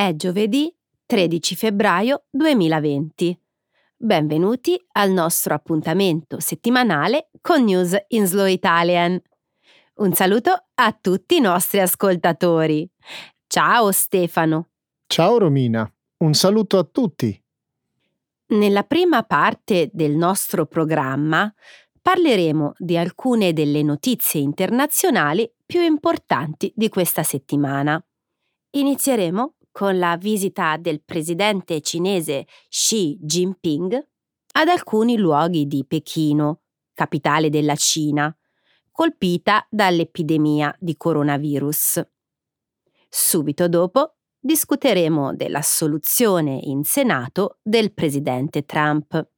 È giovedì 13 febbraio 2020. Benvenuti al nostro appuntamento settimanale con News in Slow Italian. Un saluto a tutti i nostri ascoltatori. Ciao Stefano. Ciao Romina, un saluto a tutti. Nella prima parte del nostro programma parleremo di alcune delle notizie internazionali più importanti di questa settimana. Inizieremo con la visita del presidente cinese Xi Jinping ad alcuni luoghi di Pechino, capitale della Cina, colpita dall'epidemia di coronavirus. Subito dopo discuteremo della soluzione in Senato del presidente Trump.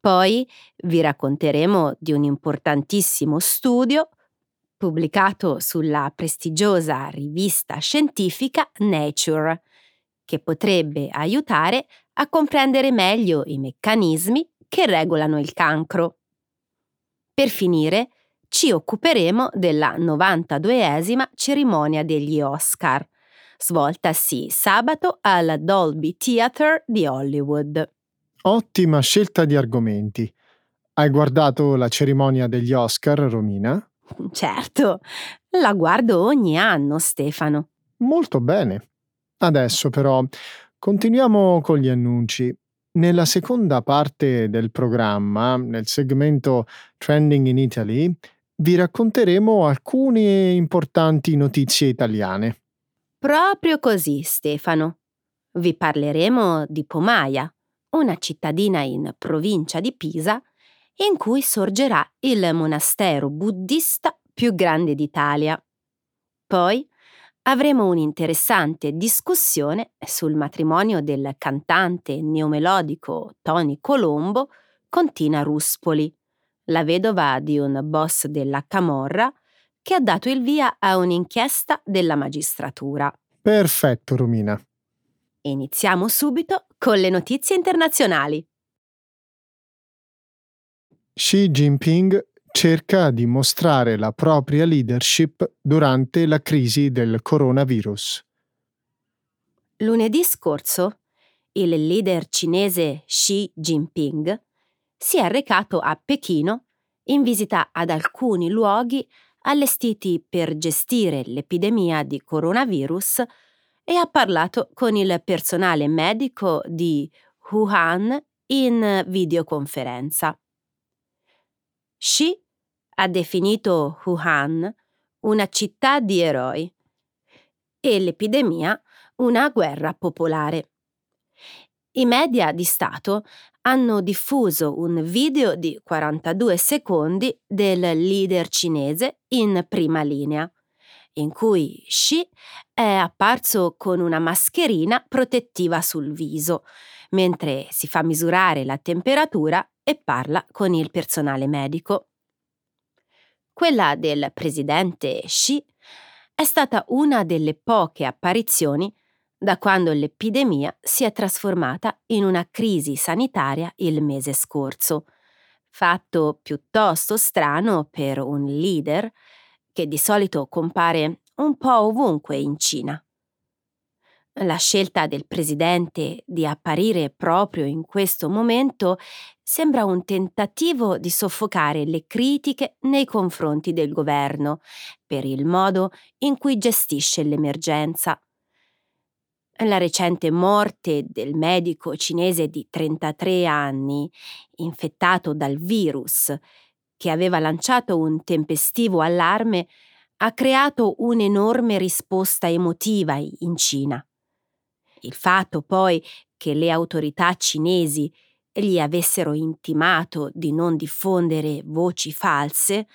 Poi vi racconteremo di un importantissimo studio pubblicato sulla prestigiosa rivista scientifica Nature, che potrebbe aiutare a comprendere meglio i meccanismi che regolano il cancro. Per finire, ci occuperemo della 92esima cerimonia degli Oscar, svoltasi sabato al Dolby Theatre di Hollywood. Ottima scelta di argomenti. Hai guardato la cerimonia degli Oscar, Romina? Certo, la guardo ogni anno, Stefano. Molto bene. Adesso però continuiamo con gli annunci. Nella seconda parte del programma, nel segmento Trending in Italy, vi racconteremo alcune importanti notizie italiane. Proprio così, Stefano. Vi parleremo di Pomaia, una cittadina in provincia di Pisa in cui sorgerà il monastero buddista più grande d'Italia. Poi avremo un'interessante discussione sul matrimonio del cantante neomelodico Tony Colombo con Tina Ruspoli, la vedova di un boss della Camorra che ha dato il via a un'inchiesta della magistratura. Perfetto, Romina. Iniziamo subito con le notizie internazionali. Xi Jinping cerca di mostrare la propria leadership durante la crisi del coronavirus. Lunedì scorso, il leader cinese Xi Jinping si è recato a Pechino in visita ad alcuni luoghi allestiti per gestire l'epidemia di coronavirus e ha parlato con il personale medico di Wuhan in videoconferenza. Xi ha definito Wuhan una città di eroi e l'epidemia una guerra popolare. I media di Stato hanno diffuso un video di 42 secondi del leader cinese in prima linea, in cui Xi è apparso con una mascherina protettiva sul viso, mentre si fa misurare la temperatura e parla con il personale medico. Quella del presidente Xi è stata una delle poche apparizioni da quando l'epidemia si è trasformata in una crisi sanitaria il mese scorso, fatto piuttosto strano per un leader che di solito compare un po' ovunque in Cina. La scelta del presidente di apparire proprio in questo momento sembra un tentativo di soffocare le critiche nei confronti del governo per il modo in cui gestisce l'emergenza. La recente morte del medico cinese di 33 anni, infettato dal virus, che aveva lanciato un tempestivo allarme, ha creato un'enorme risposta emotiva in Cina. Il fatto poi che le autorità cinesi gli avessero intimato di non diffondere voci false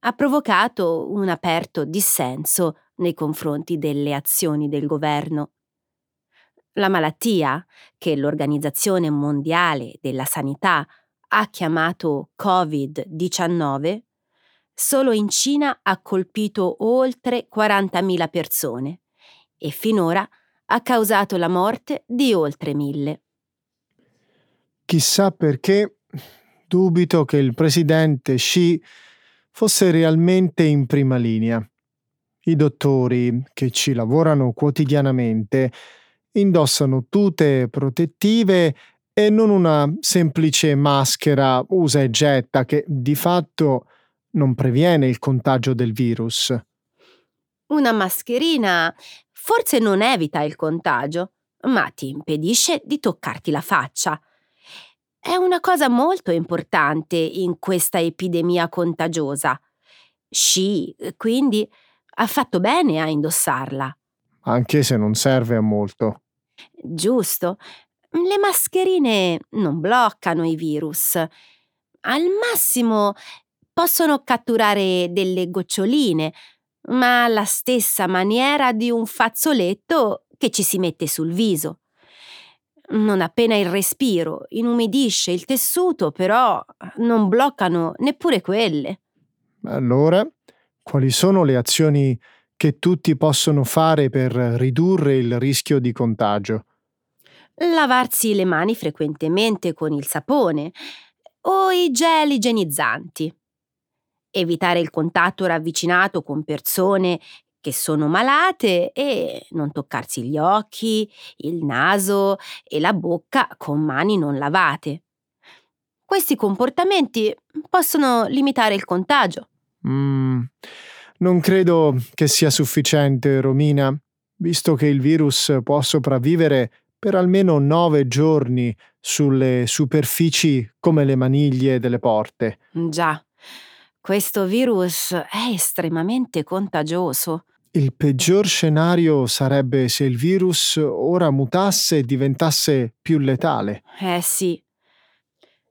ha provocato un aperto dissenso nei confronti delle azioni del governo. La malattia, che l'Organizzazione Mondiale della Sanità ha chiamato Covid-19, solo in Cina ha colpito oltre 40.000 persone e finora ha causato la morte di oltre mille. Chissà perché dubito che il presidente Xi fosse realmente in prima linea. I dottori, che ci lavorano quotidianamente, indossano tute protettive e non una semplice maschera usa e getta che di fatto non previene il contagio del virus. Una mascherina forse non evita il contagio, ma ti impedisce di toccarti la faccia. È una cosa molto importante in questa epidemia contagiosa. Sci, quindi, ha fatto bene a indossarla. Anche se non serve a molto. Giusto. Le mascherine non bloccano i virus. Al massimo possono catturare delle goccioline, ma alla stessa maniera di un fazzoletto che ci si mette sul viso. Non appena il respiro inumidisce il tessuto, però non bloccano neppure quelle. Allora, quali sono le azioni che tutti possono fare per ridurre il rischio di contagio? Lavarsi le mani frequentemente con il sapone o i gel igienizzanti. Evitare il contatto ravvicinato con persone che sono malate e non toccarsi gli occhi, il naso e la bocca con mani non lavate. Questi comportamenti possono limitare il contagio. Mm, non credo che sia sufficiente, Romina, visto che il virus può sopravvivere per almeno nove giorni sulle superfici come le maniglie delle porte. Già, questo virus è estremamente contagioso. Il peggior scenario sarebbe se il virus ora mutasse e diventasse più letale. Eh sì,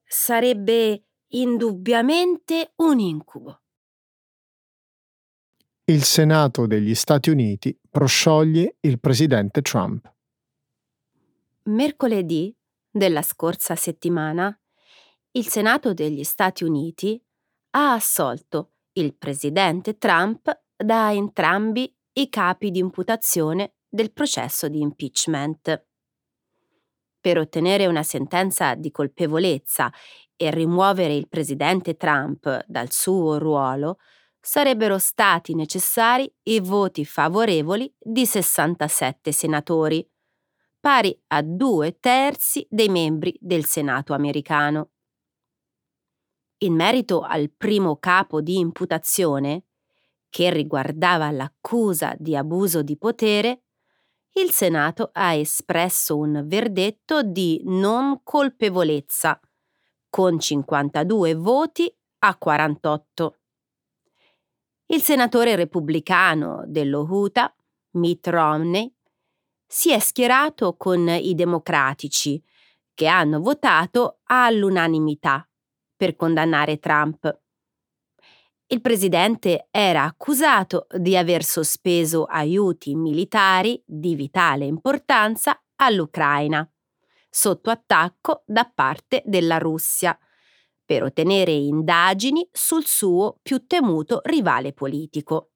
sarebbe indubbiamente un incubo. Il Senato degli Stati Uniti proscioglie il presidente Trump. Mercoledì della scorsa settimana, il Senato degli Stati Uniti ha assolto il presidente Trump da entrambi i capi di imputazione del processo di impeachment. Per ottenere una sentenza di colpevolezza e rimuovere il presidente Trump dal suo ruolo, sarebbero stati necessari i voti favorevoli di 67 senatori, pari a due terzi dei membri del Senato americano. In merito al primo capo di imputazione, che riguardava l'accusa di abuso di potere, il Senato ha espresso un verdetto di non colpevolezza, con 52 voti a 48. Il senatore repubblicano dello Utah, Mitt Romney, si è schierato con i democratici, che hanno votato all'unanimità per condannare Trump. Il presidente era accusato di aver sospeso aiuti militari di vitale importanza all'Ucraina, sotto attacco da parte della Russia, per ottenere indagini sul suo più temuto rivale politico.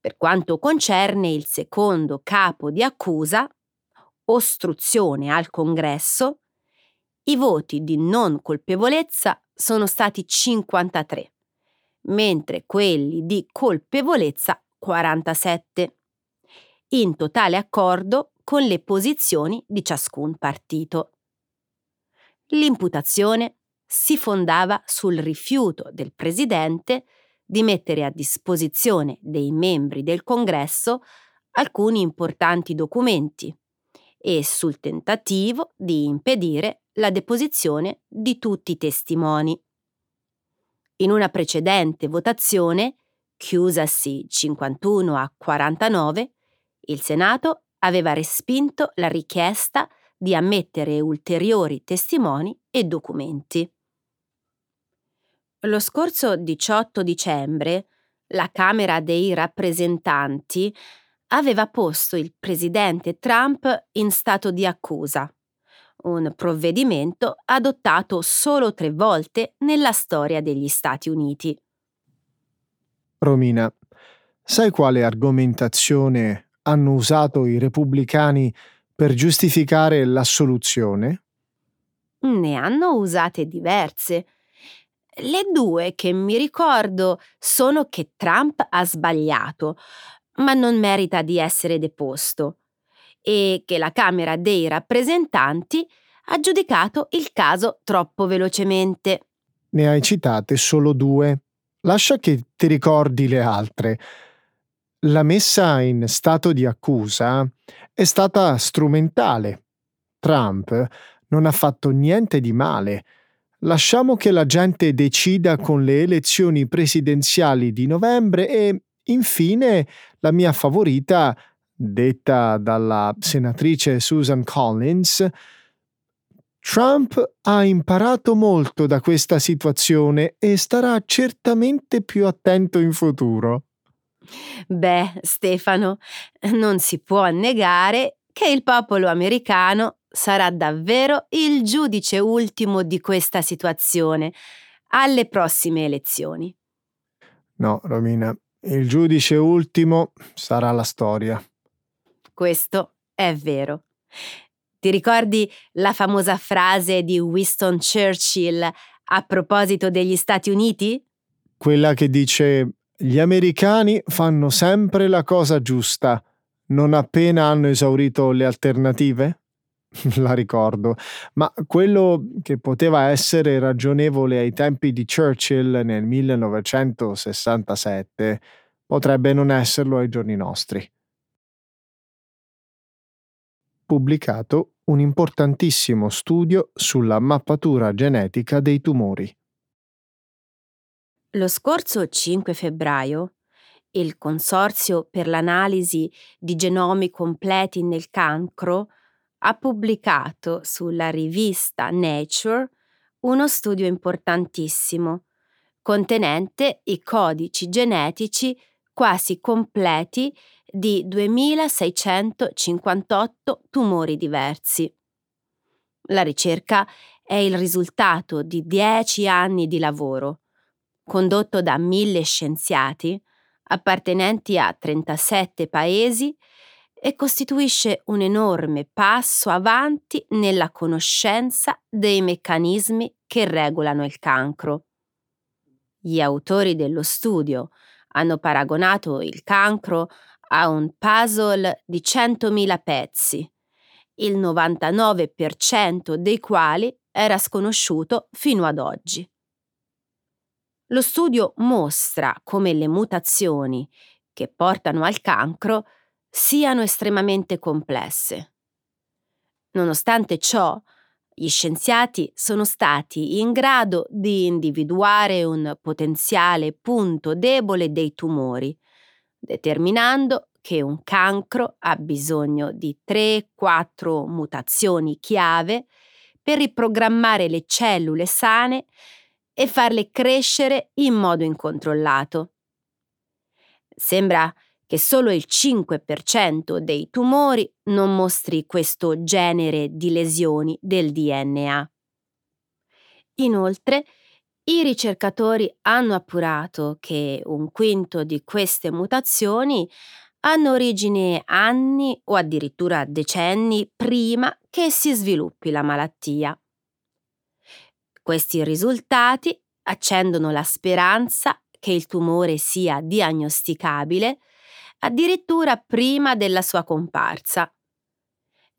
Per quanto concerne il secondo capo di accusa, ostruzione al congresso, i voti di non colpevolezza sono stati 53, mentre quelli di colpevolezza 47, in totale accordo con le posizioni di ciascun partito. L'imputazione si fondava sul rifiuto del Presidente di mettere a disposizione dei membri del Congresso alcuni importanti documenti e sul tentativo di impedire la deposizione di tutti i testimoni. In una precedente votazione, chiusasi 51 a 49, il Senato aveva respinto la richiesta di ammettere ulteriori testimoni e documenti. Lo scorso 18 dicembre la Camera dei rappresentanti aveva posto il presidente Trump in stato di accusa un provvedimento adottato solo tre volte nella storia degli Stati Uniti. Romina, sai quale argomentazione hanno usato i repubblicani per giustificare l'assoluzione? Ne hanno usate diverse. Le due che mi ricordo sono che Trump ha sbagliato, ma non merita di essere deposto e che la Camera dei rappresentanti ha giudicato il caso troppo velocemente. Ne hai citate solo due. Lascia che ti ricordi le altre. La messa in stato di accusa è stata strumentale. Trump non ha fatto niente di male. Lasciamo che la gente decida con le elezioni presidenziali di novembre e, infine, la mia favorita, detta dalla senatrice Susan Collins, Trump ha imparato molto da questa situazione e starà certamente più attento in futuro. Beh, Stefano, non si può negare che il popolo americano sarà davvero il giudice ultimo di questa situazione alle prossime elezioni. No, Romina, il giudice ultimo sarà la storia. Questo è vero. Ti ricordi la famosa frase di Winston Churchill a proposito degli Stati Uniti? Quella che dice gli americani fanno sempre la cosa giusta, non appena hanno esaurito le alternative? La ricordo, ma quello che poteva essere ragionevole ai tempi di Churchill nel 1967 potrebbe non esserlo ai giorni nostri. Pubblicato un importantissimo studio sulla mappatura genetica dei tumori. Lo scorso 5 febbraio il Consorzio per l'analisi di genomi completi nel cancro ha pubblicato sulla rivista Nature uno studio importantissimo, contenente i codici genetici quasi completi di 2658 tumori diversi. La ricerca è il risultato di dieci anni di lavoro condotto da mille scienziati appartenenti a 37 paesi e costituisce un enorme passo avanti nella conoscenza dei meccanismi che regolano il cancro. Gli autori dello studio hanno paragonato il cancro a un puzzle di 100.000 pezzi, il 99% dei quali era sconosciuto fino ad oggi. Lo studio mostra come le mutazioni che portano al cancro siano estremamente complesse. Nonostante ciò, gli scienziati sono stati in grado di individuare un potenziale punto debole dei tumori, determinando che un cancro ha bisogno di 3-4 mutazioni chiave per riprogrammare le cellule sane e farle crescere in modo incontrollato. Sembra che solo il 5% dei tumori non mostri questo genere di lesioni del DNA. Inoltre, i ricercatori hanno appurato che un quinto di queste mutazioni hanno origine anni o addirittura decenni prima che si sviluppi la malattia. Questi risultati accendono la speranza che il tumore sia diagnosticabile addirittura prima della sua comparsa.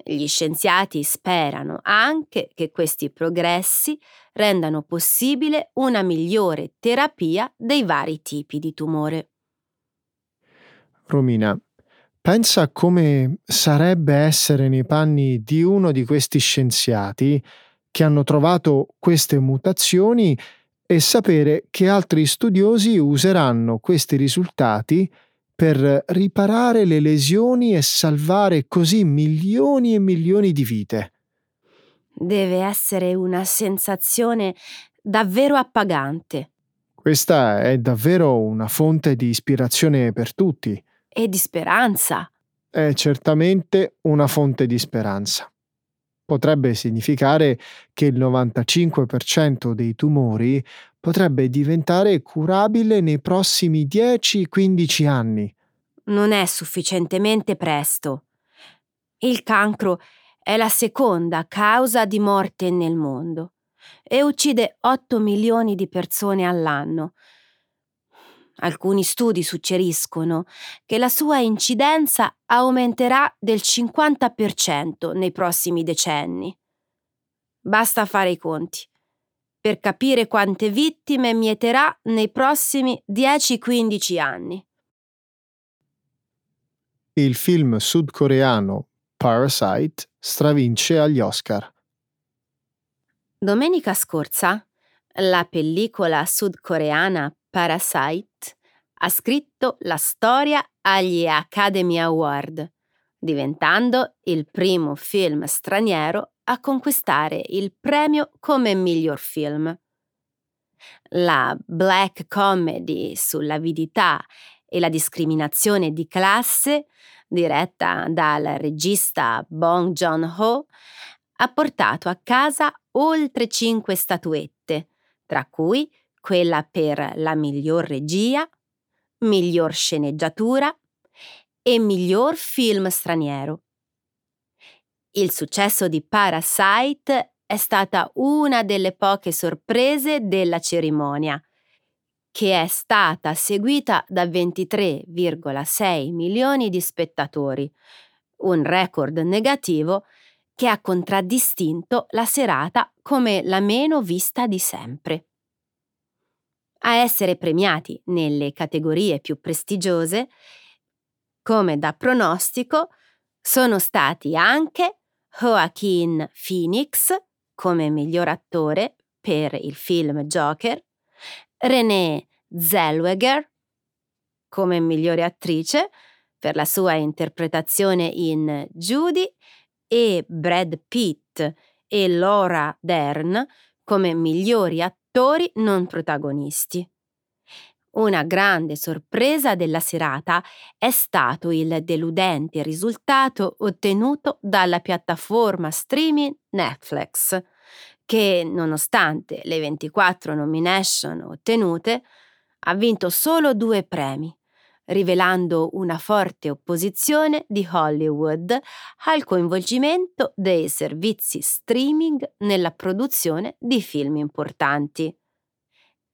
Gli scienziati sperano anche che questi progressi rendano possibile una migliore terapia dei vari tipi di tumore. Romina, pensa come sarebbe essere nei panni di uno di questi scienziati che hanno trovato queste mutazioni e sapere che altri studiosi useranno questi risultati per riparare le lesioni e salvare così milioni e milioni di vite. Deve essere una sensazione davvero appagante. Questa è davvero una fonte di ispirazione per tutti. E di speranza. È certamente una fonte di speranza potrebbe significare che il 95% dei tumori potrebbe diventare curabile nei prossimi 10-15 anni. Non è sufficientemente presto. Il cancro è la seconda causa di morte nel mondo e uccide 8 milioni di persone all'anno. Alcuni studi suggeriscono che la sua incidenza aumenterà del 50% nei prossimi decenni. Basta fare i conti per capire quante vittime mieterà nei prossimi 10-15 anni. Il film sudcoreano Parasite stravince agli Oscar. Domenica scorsa, la pellicola sudcoreana Parasite ha scritto la storia agli Academy Award, diventando il primo film straniero a conquistare il premio come miglior film. La black comedy sull'avidità e la discriminazione di classe, diretta dal regista Bong Joon-ho, ha portato a casa oltre cinque statuette, tra cui quella per la miglior regia, miglior sceneggiatura e miglior film straniero. Il successo di Parasite è stata una delle poche sorprese della cerimonia, che è stata seguita da 23,6 milioni di spettatori, un record negativo che ha contraddistinto la serata come la meno vista di sempre. A essere premiati nelle categorie più prestigiose, come da pronostico, sono stati anche Joaquin Phoenix come miglior attore per il film Joker, Renée Zellweger come migliore attrice per la sua interpretazione in Judy e Brad Pitt e Laura Dern come migliori attori non protagonisti. Una grande sorpresa della serata è stato il deludente risultato ottenuto dalla piattaforma streaming Netflix, che, nonostante le 24 nomination ottenute, ha vinto solo due premi, rivelando una forte opposizione di Hollywood al coinvolgimento dei servizi streaming nella produzione di film importanti.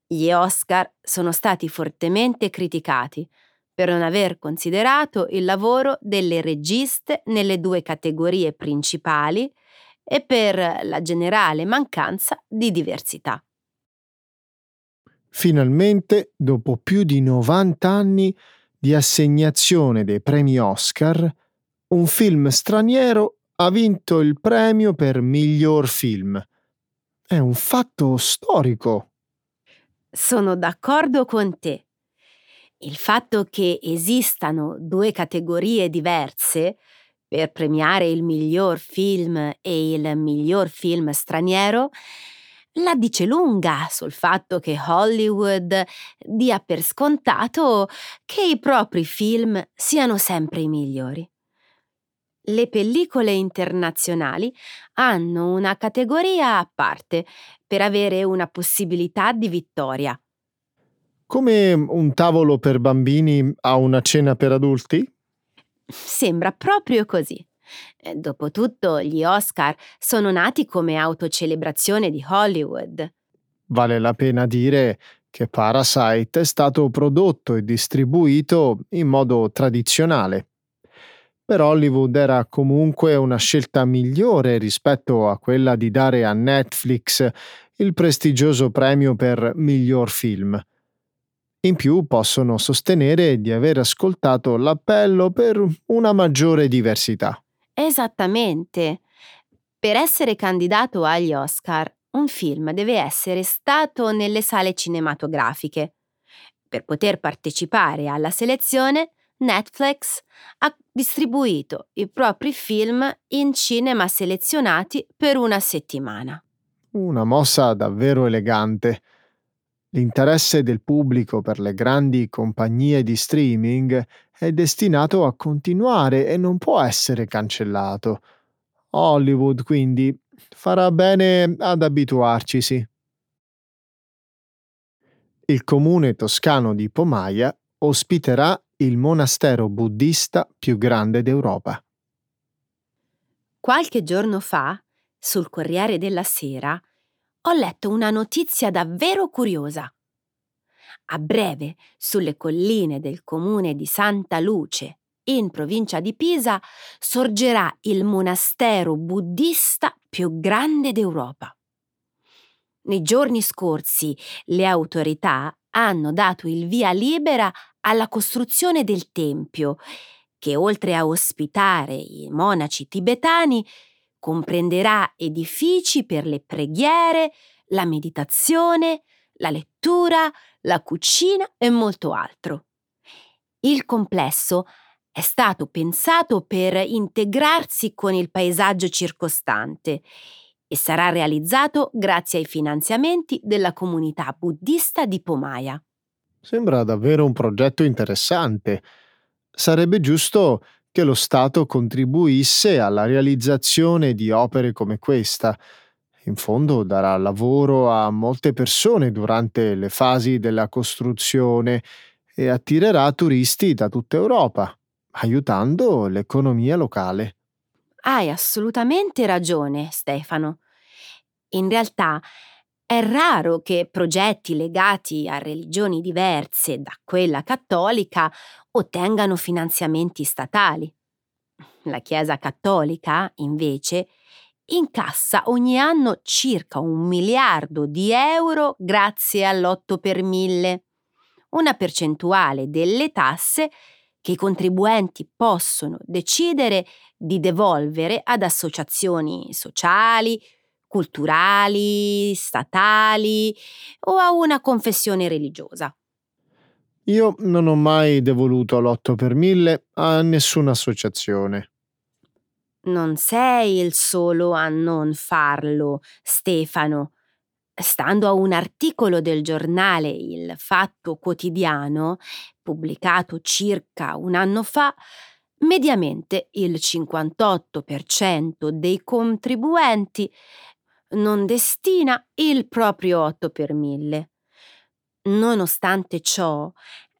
Gli Oscar sono stati fortemente criticati per non aver considerato il lavoro delle registe nelle due categorie principali e per la generale mancanza di diversità. Finalmente, dopo più di 90 anni di assegnazione dei premi Oscar, un film straniero ha vinto il premio per miglior film. È un fatto storico. Sono d'accordo con te. Il fatto che esistano due categorie diverse per premiare il miglior film e il miglior film straniero la dice lunga sul fatto che Hollywood dia per scontato che i propri film siano sempre i migliori. Le pellicole internazionali hanno una categoria a parte per avere una possibilità di vittoria. Come un tavolo per bambini a una cena per adulti? Sembra proprio così. Dopotutto gli Oscar sono nati come autocelebrazione di Hollywood. Vale la pena dire che Parasite è stato prodotto e distribuito in modo tradizionale per Hollywood era comunque una scelta migliore rispetto a quella di dare a Netflix il prestigioso premio per miglior film. In più possono sostenere di aver ascoltato l'appello per una maggiore diversità. Esattamente. Per essere candidato agli Oscar, un film deve essere stato nelle sale cinematografiche. Per poter partecipare alla selezione, Netflix ha distribuito i propri film in cinema selezionati per una settimana. Una mossa davvero elegante. L'interesse del pubblico per le grandi compagnie di streaming è destinato a continuare e non può essere cancellato. Hollywood quindi farà bene ad abituarcisi. Il comune toscano di Pomaia ospiterà il monastero buddista più grande d'Europa. Qualche giorno fa, sul Corriere della Sera, ho letto una notizia davvero curiosa. A breve, sulle colline del comune di Santa Luce, in provincia di Pisa, sorgerà il monastero buddista più grande d'Europa. Nei giorni scorsi le autorità hanno dato il via libera alla costruzione del tempio, che oltre a ospitare i monaci tibetani, comprenderà edifici per le preghiere, la meditazione, la lettura, la cucina e molto altro. Il complesso è stato pensato per integrarsi con il paesaggio circostante e sarà realizzato grazie ai finanziamenti della comunità buddista di Pomaya. Sembra davvero un progetto interessante. Sarebbe giusto che lo Stato contribuisse alla realizzazione di opere come questa. In fondo darà lavoro a molte persone durante le fasi della costruzione e attirerà turisti da tutta Europa, aiutando l'economia locale. Hai assolutamente ragione, Stefano. In realtà è raro che progetti legati a religioni diverse da quella cattolica ottengano finanziamenti statali. La Chiesa cattolica, invece, incassa ogni anno circa un miliardo di euro grazie all'8 per mille, una percentuale delle tasse che i contribuenti possono decidere di devolvere ad associazioni sociali, culturali, statali o a una confessione religiosa. Io non ho mai devoluto l'8 per 1000 a nessuna associazione. Non sei il solo a non farlo, Stefano. Stando a un articolo del giornale Il Fatto Quotidiano, pubblicato circa un anno fa, mediamente il 58% dei contribuenti non destina il proprio 8 per 1000. Nonostante ciò,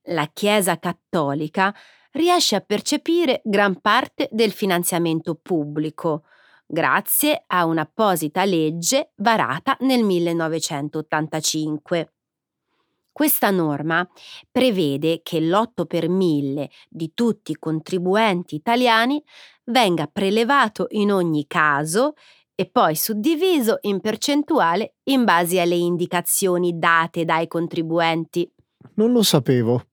la Chiesa cattolica riesce a percepire gran parte del finanziamento pubblico, grazie a un'apposita legge varata nel 1985. Questa norma prevede che l'8 per 1000 di tutti i contribuenti italiani venga prelevato in ogni caso e poi suddiviso in percentuale in base alle indicazioni date dai contribuenti. Non lo sapevo.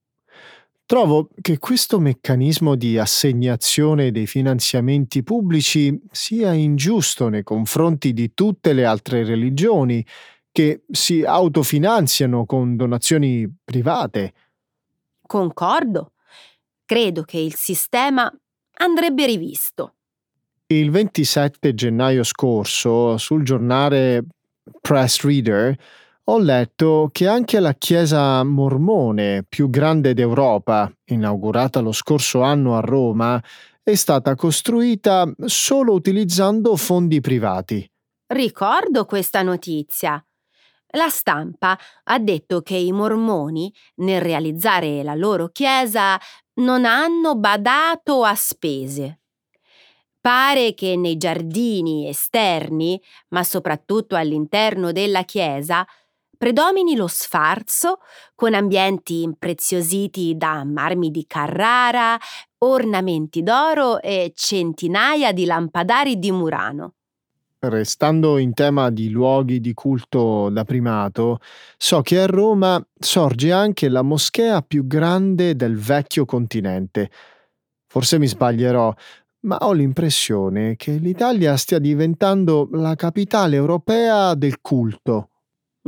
Trovo che questo meccanismo di assegnazione dei finanziamenti pubblici sia ingiusto nei confronti di tutte le altre religioni che si autofinanziano con donazioni private. Concordo. Credo che il sistema andrebbe rivisto. Il 27 gennaio scorso, sul giornale Press Reader, ho letto che anche la chiesa mormone più grande d'Europa, inaugurata lo scorso anno a Roma, è stata costruita solo utilizzando fondi privati. Ricordo questa notizia. La stampa ha detto che i mormoni, nel realizzare la loro chiesa, non hanno badato a spese. Pare che nei giardini esterni, ma soprattutto all'interno della chiesa, predomini lo sfarzo con ambienti impreziositi da marmi di Carrara, ornamenti d'oro e centinaia di lampadari di Murano. Restando in tema di luoghi di culto da primato, so che a Roma sorge anche la moschea più grande del vecchio continente. Forse mi sbaglierò, ma ho l'impressione che l'Italia stia diventando la capitale europea del culto.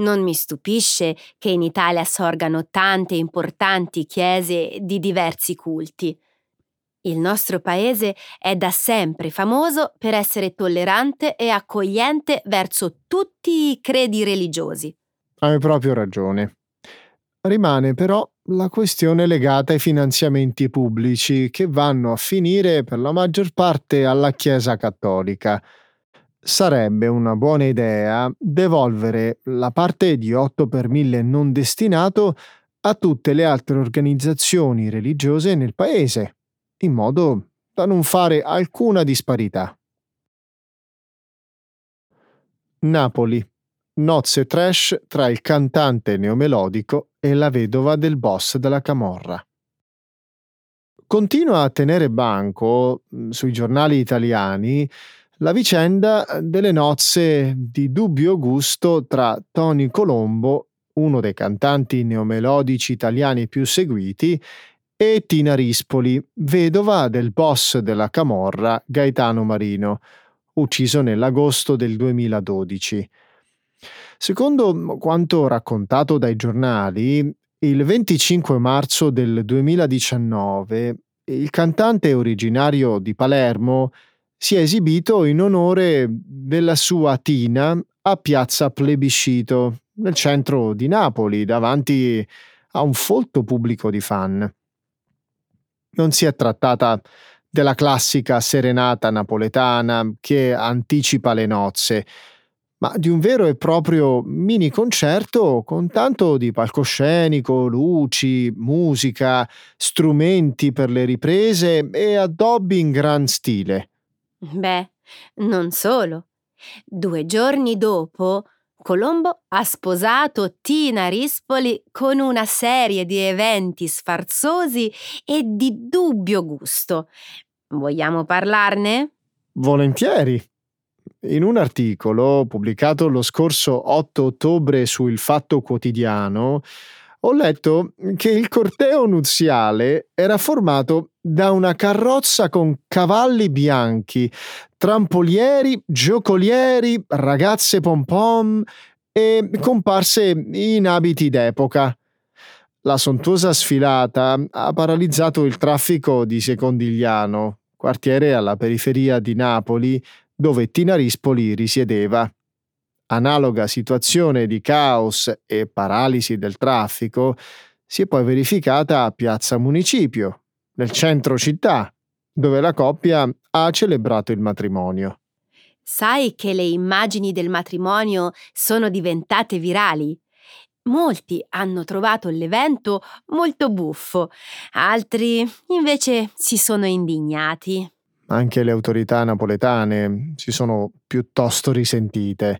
Non mi stupisce che in Italia sorgano tante importanti chiese di diversi culti. Il nostro paese è da sempre famoso per essere tollerante e accogliente verso tutti i credi religiosi. Hai proprio ragione. Rimane però la questione legata ai finanziamenti pubblici che vanno a finire per la maggior parte alla Chiesa cattolica. Sarebbe una buona idea devolvere la parte di 8 per 1000 non destinato a tutte le altre organizzazioni religiose nel paese, in modo da non fare alcuna disparità. Napoli. Nozze trash tra il cantante neomelodico e la vedova del boss della Camorra. Continua a tenere banco mm, sui giornali italiani la vicenda delle nozze di dubbio gusto tra Tony Colombo, uno dei cantanti neomelodici italiani più seguiti, e Tina Rispoli, vedova del boss della Camorra Gaetano Marino, ucciso nell'agosto del 2012. Secondo quanto raccontato dai giornali, il 25 marzo del 2019 il cantante originario di Palermo si è esibito in onore della sua Tina a Piazza Plebiscito, nel centro di Napoli, davanti a un folto pubblico di fan non si è trattata della classica serenata napoletana che anticipa le nozze, ma di un vero e proprio mini concerto con tanto di palcoscenico, luci, musica, strumenti per le riprese e addobbi in gran stile. Beh, non solo. Due giorni dopo Colombo ha sposato Tina Rispoli con una serie di eventi sfarzosi e di dubbio gusto. Vogliamo parlarne? Volentieri. In un articolo pubblicato lo scorso 8 ottobre su Il Fatto Quotidiano, ho letto che il corteo nuziale era formato da una carrozza con cavalli bianchi, trampolieri, giocolieri, ragazze pom-pom e comparse in abiti d'epoca. La sontuosa sfilata ha paralizzato il traffico di Secondigliano, quartiere alla periferia di Napoli, dove Tina Rispoli risiedeva. Analoga situazione di caos e paralisi del traffico si è poi verificata a Piazza Municipio, nel centro città, dove la coppia ha celebrato il matrimonio. Sai che le immagini del matrimonio sono diventate virali? Molti hanno trovato l'evento molto buffo, altri invece si sono indignati. Anche le autorità napoletane si sono piuttosto risentite.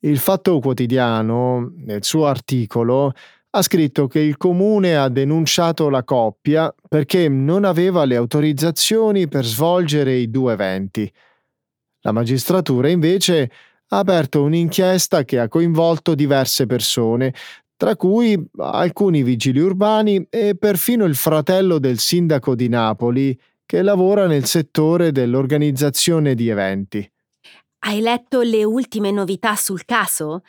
Il Fatto Quotidiano, nel suo articolo, ha scritto che il comune ha denunciato la coppia perché non aveva le autorizzazioni per svolgere i due eventi. La magistratura invece ha aperto un'inchiesta che ha coinvolto diverse persone, tra cui alcuni vigili urbani e perfino il fratello del sindaco di Napoli, che lavora nel settore dell'organizzazione di eventi. Hai letto le ultime novità sul caso?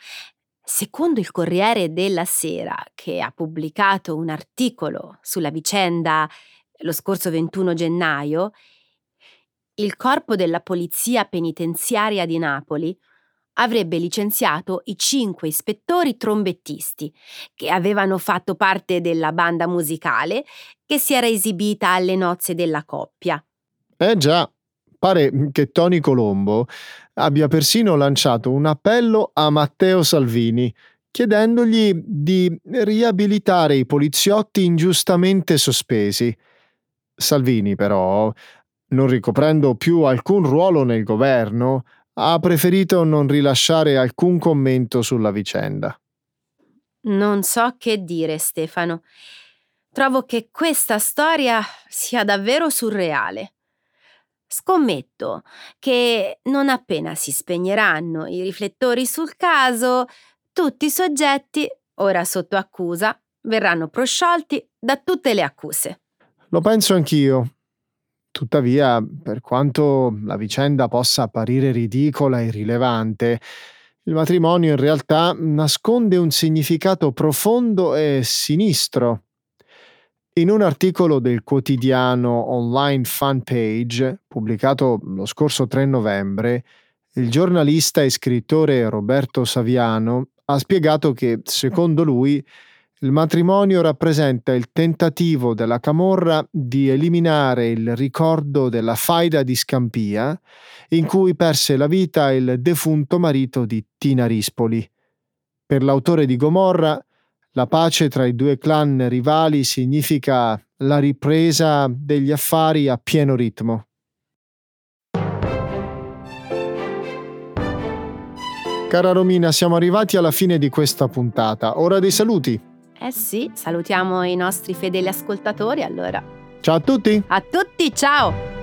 Secondo il Corriere della Sera, che ha pubblicato un articolo sulla vicenda lo scorso 21 gennaio, il corpo della Polizia Penitenziaria di Napoli avrebbe licenziato i cinque ispettori trombettisti che avevano fatto parte della banda musicale che si era esibita alle nozze della coppia. Eh già, pare che Tony Colombo abbia persino lanciato un appello a Matteo Salvini chiedendogli di riabilitare i poliziotti ingiustamente sospesi. Salvini, però, non ricoprendo più alcun ruolo nel governo, ha preferito non rilasciare alcun commento sulla vicenda. Non so che dire, Stefano. Trovo che questa storia sia davvero surreale. Scommetto che non appena si spegneranno i riflettori sul caso, tutti i soggetti, ora sotto accusa, verranno prosciolti da tutte le accuse. Lo penso anch'io. Tuttavia, per quanto la vicenda possa apparire ridicola e irrilevante, il matrimonio in realtà nasconde un significato profondo e sinistro. In un articolo del quotidiano online Fanpage, pubblicato lo scorso 3 novembre, il giornalista e scrittore Roberto Saviano ha spiegato che, secondo lui, il matrimonio rappresenta il tentativo della Camorra di eliminare il ricordo della faida di Scampia, in cui perse la vita il defunto marito di Tina Rispoli. Per l'autore di Gomorra, la pace tra i due clan rivali significa la ripresa degli affari a pieno ritmo. Cara Romina, siamo arrivati alla fine di questa puntata. Ora dei saluti. Eh sì, salutiamo i nostri fedeli ascoltatori allora. Ciao a tutti! A tutti, ciao!